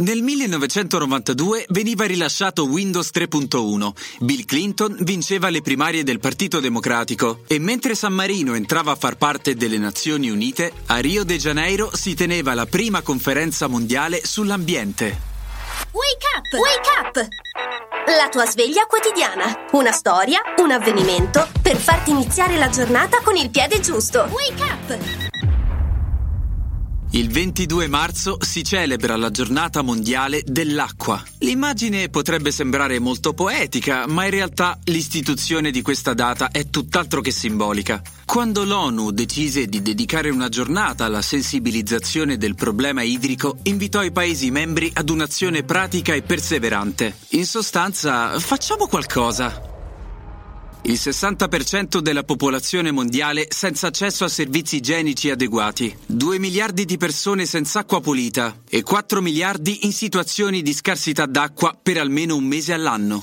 Nel 1992 veniva rilasciato Windows 3.1. Bill Clinton vinceva le primarie del Partito Democratico e mentre San Marino entrava a far parte delle Nazioni Unite, a Rio de Janeiro si teneva la prima conferenza mondiale sull'ambiente. Wake up! Wake up! La tua sveglia quotidiana. Una storia, un avvenimento per farti iniziare la giornata con il piede giusto. Wake up! Il 22 marzo si celebra la giornata mondiale dell'acqua. L'immagine potrebbe sembrare molto poetica, ma in realtà l'istituzione di questa data è tutt'altro che simbolica. Quando l'ONU decise di dedicare una giornata alla sensibilizzazione del problema idrico, invitò i Paesi membri ad un'azione pratica e perseverante. In sostanza, facciamo qualcosa. Il 60% della popolazione mondiale senza accesso a servizi igienici adeguati, 2 miliardi di persone senza acqua pulita e 4 miliardi in situazioni di scarsità d'acqua per almeno un mese all'anno.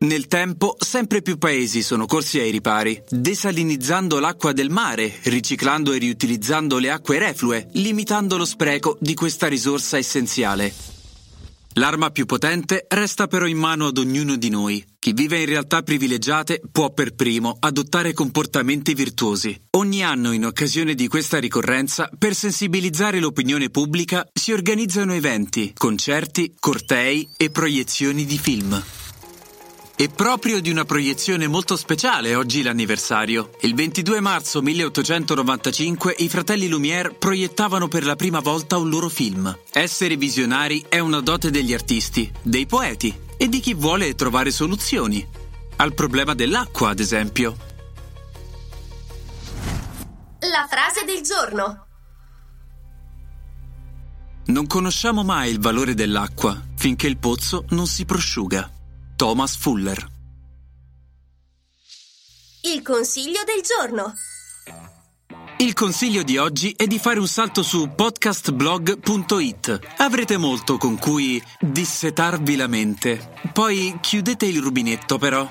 Nel tempo, sempre più paesi sono corsi ai ripari, desalinizzando l'acqua del mare, riciclando e riutilizzando le acque reflue, limitando lo spreco di questa risorsa essenziale. L'arma più potente resta però in mano ad ognuno di noi. Chi vive in realtà privilegiate può per primo adottare comportamenti virtuosi. Ogni anno, in occasione di questa ricorrenza, per sensibilizzare l'opinione pubblica, si organizzano eventi, concerti, cortei e proiezioni di film. È proprio di una proiezione molto speciale oggi l'anniversario. Il 22 marzo 1895 i fratelli Lumière proiettavano per la prima volta un loro film. Essere visionari è una dote degli artisti, dei poeti e di chi vuole trovare soluzioni. Al problema dell'acqua, ad esempio. La frase del giorno. Non conosciamo mai il valore dell'acqua finché il pozzo non si prosciuga. Thomas Fuller. Il consiglio del giorno. Consiglio di oggi è di fare un salto su podcastblog.it. Avrete molto con cui dissetarvi la mente. Poi chiudete il rubinetto però.